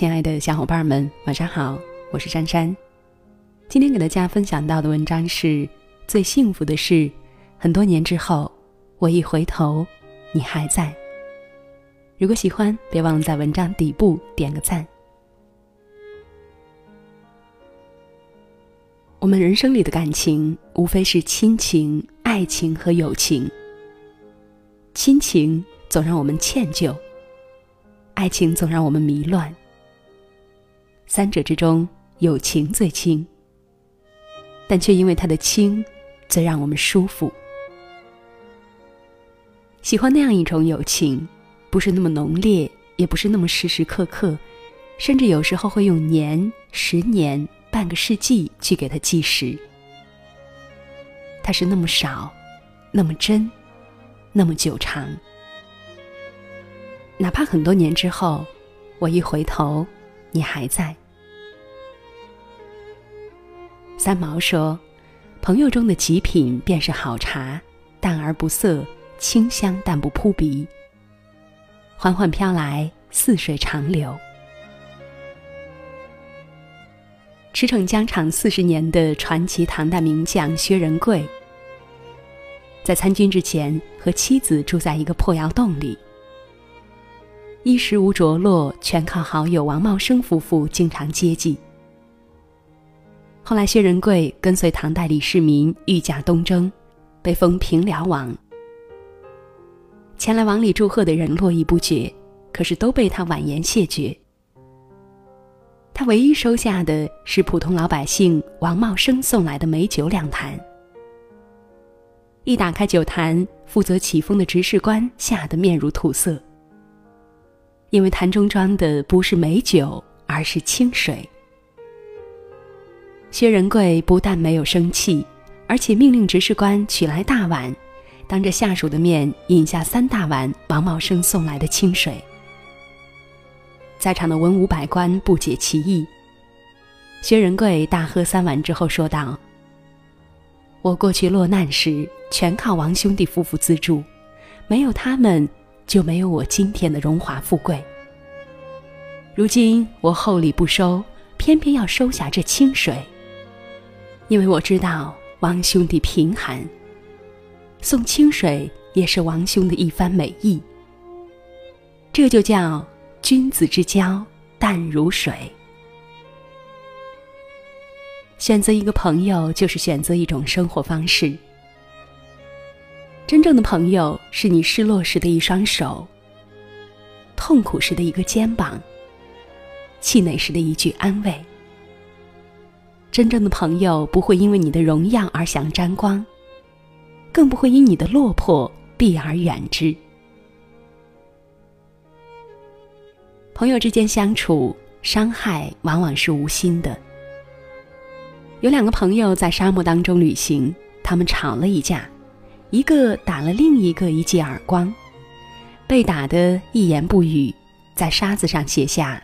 亲爱的小伙伴们，晚上好，我是珊珊。今天给大家分享到的文章是：最幸福的事，很多年之后，我一回头，你还在。如果喜欢，别忘了在文章底部点个赞。我们人生里的感情，无非是亲情、爱情和友情。亲情总让我们歉疚，爱情总让我们迷乱。三者之中，友情最轻，但却因为它的轻，最让我们舒服。喜欢那样一种友情，不是那么浓烈，也不是那么时时刻刻，甚至有时候会用年、十年、半个世纪去给它计时。它是那么少，那么真，那么久长。哪怕很多年之后，我一回头，你还在。三毛说：“朋友中的极品便是好茶，淡而不涩，清香但不扑鼻。缓缓飘来，似水长流。”驰骋疆场四十年的传奇唐代名将薛仁贵，在参军之前和妻子住在一个破窑洞里，衣食无着落，全靠好友王茂生夫妇经常接济。后来，薛仁贵跟随唐代李世民御驾东征，被封平辽王。前来王里祝贺的人络绎不绝，可是都被他婉言谢绝。他唯一收下的是普通老百姓王茂生送来的美酒两坛。一打开酒坛，负责起封的执事官吓得面如土色，因为坛中装的不是美酒，而是清水。薛仁贵不但没有生气，而且命令执事官取来大碗，当着下属的面饮下三大碗王茂生送来的清水。在场的文武百官不解其意。薛仁贵大喝三碗之后说道：“我过去落难时，全靠王兄弟夫妇资助，没有他们，就没有我今天的荣华富贵。如今我厚礼不收，偏偏要收下这清水。”因为我知道王兄弟贫寒，送清水也是王兄的一番美意。这就叫君子之交淡如水。选择一个朋友，就是选择一种生活方式。真正的朋友，是你失落时的一双手，痛苦时的一个肩膀，气馁时的一句安慰。真正的朋友不会因为你的荣耀而想沾光，更不会因你的落魄避而远之。朋友之间相处，伤害往往是无心的。有两个朋友在沙漠当中旅行，他们吵了一架，一个打了另一个一记耳光，被打的一言不语，在沙子上写下：“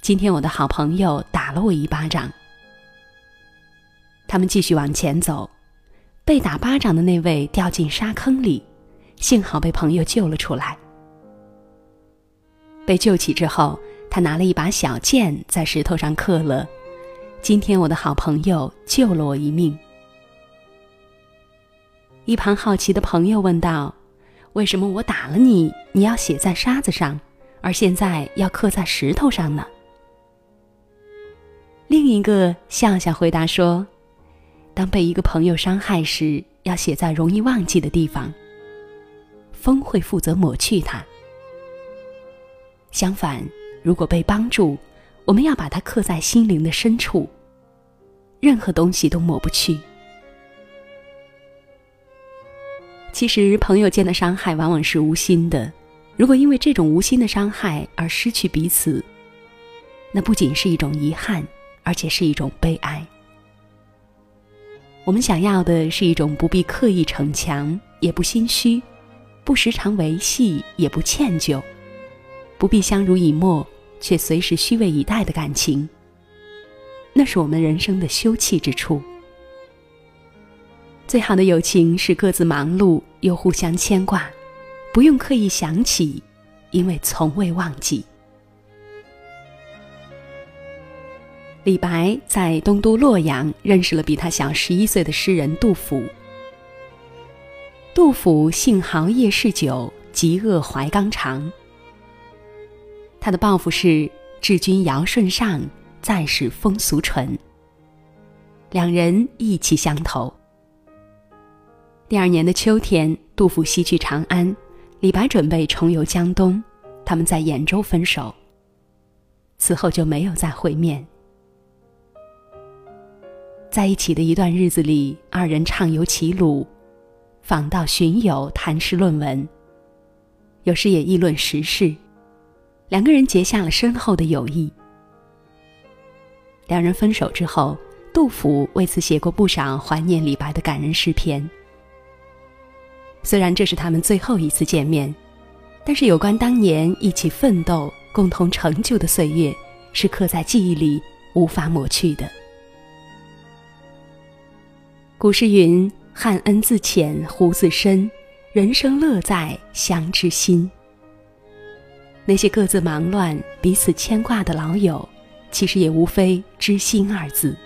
今天我的好朋友打了我一巴掌。”他们继续往前走，被打巴掌的那位掉进沙坑里，幸好被朋友救了出来。被救起之后，他拿了一把小剑，在石头上刻了：“今天我的好朋友救了我一命。”一旁好奇的朋友问道：“为什么我打了你，你要写在沙子上，而现在要刻在石头上呢？”另一个笑笑回答说。当被一个朋友伤害时，要写在容易忘记的地方。风会负责抹去它。相反，如果被帮助，我们要把它刻在心灵的深处。任何东西都抹不去。其实，朋友间的伤害往往是无心的。如果因为这种无心的伤害而失去彼此，那不仅是一种遗憾，而且是一种悲哀。我们想要的是一种不必刻意逞强，也不心虚，不时常维系，也不歉疚，不必相濡以沫，却随时虚位以待的感情。那是我们人生的休憩之处。最好的友情是各自忙碌又互相牵挂，不用刻意想起，因为从未忘记。李白在东都洛阳认识了比他小十一岁的诗人杜甫。杜甫性豪夜嗜酒，极恶怀刚肠。他的抱负是治君尧舜上，再使风俗淳。两人意气相投。第二年的秋天，杜甫西去长安，李白准备重游江东，他们在兖州分手。此后就没有再会面。在一起的一段日子里，二人畅游齐鲁，访道寻友，谈诗论文，有时也议论时事，两个人结下了深厚的友谊。两人分手之后，杜甫为此写过不少怀念李白的感人诗篇。虽然这是他们最后一次见面，但是有关当年一起奋斗、共同成就的岁月，是刻在记忆里无法抹去的。古诗云：“汉恩自浅胡自深，人生乐在相知心。”那些各自忙乱、彼此牵挂的老友，其实也无非“知心”二字。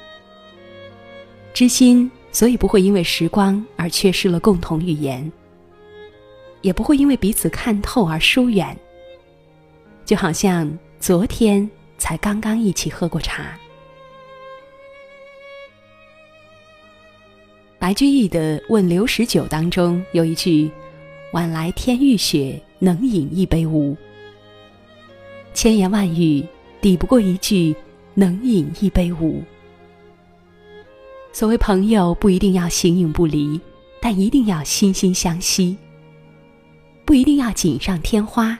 知心，所以不会因为时光而缺失了共同语言，也不会因为彼此看透而疏远。就好像昨天才刚刚一起喝过茶。白居易的《问刘十九》当中有一句：“晚来天欲雪，能饮一杯无？”千言万语抵不过一句“能饮一杯无”。所谓朋友，不一定要形影不离，但一定要心心相惜；不一定要锦上添花，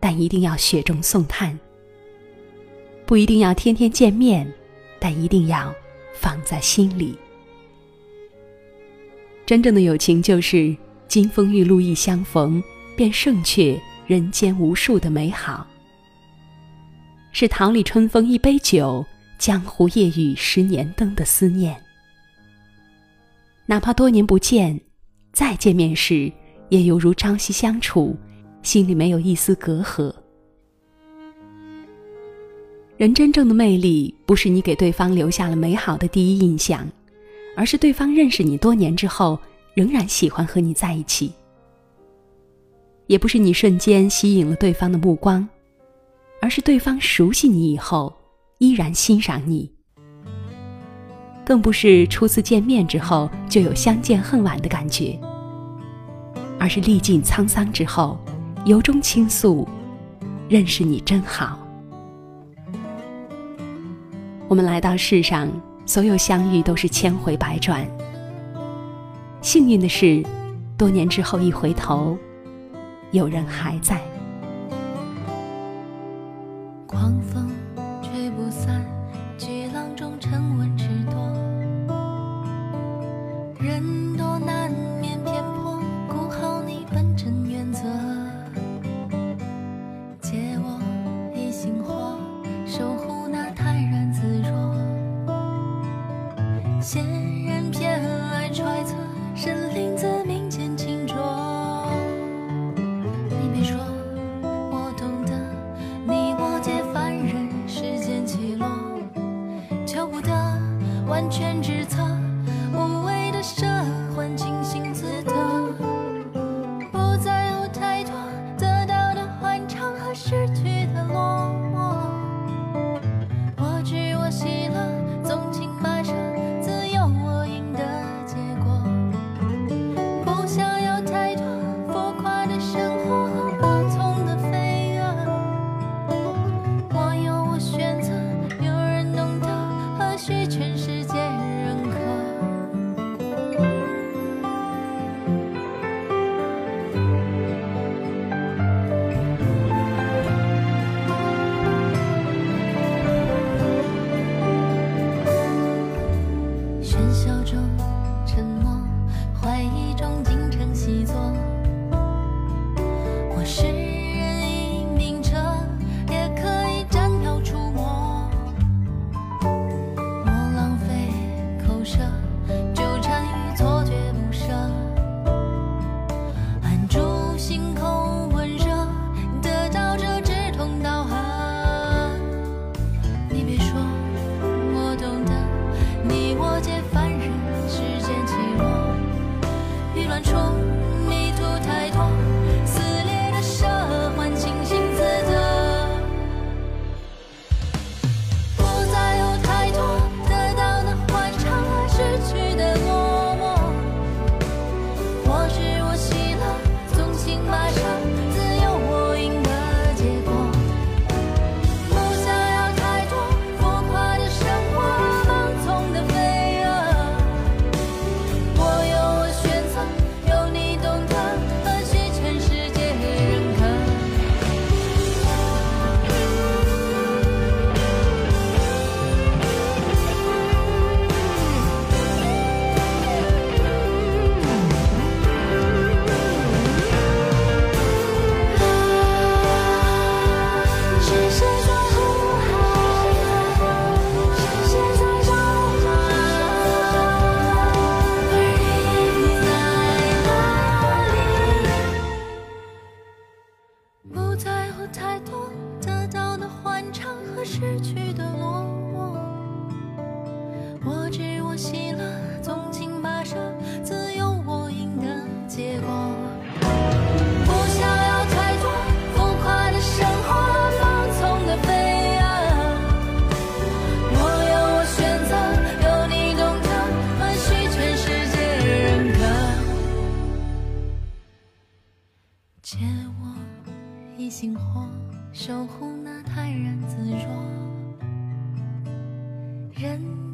但一定要雪中送炭；不一定要天天见面，但一定要放在心里。真正的友情就是金风玉露一相逢，便胜却人间无数的美好。是桃李春风一杯酒，江湖夜雨十年灯的思念。哪怕多年不见，再见面时，也犹如朝夕相处，心里没有一丝隔阂。人真正的魅力，不是你给对方留下了美好的第一印象。而是对方认识你多年之后，仍然喜欢和你在一起；也不是你瞬间吸引了对方的目光，而是对方熟悉你以后，依然欣赏你；更不是初次见面之后就有相见恨晚的感觉，而是历尽沧桑之后，由衷倾诉：“认识你真好。”我们来到世上。所有相遇都是千回百转。幸运的是，多年之后一回头，有人还在。狂风闲人偏爱揣测，神灵自失去的落寞，我知我喜乐，纵情跋涉，自有我赢的结果。不想要太多浮夸的生活，盲从的悲哀。我要我选择，有你懂得，无需全世界认可。借我一星火，守护那。泰然自若。人。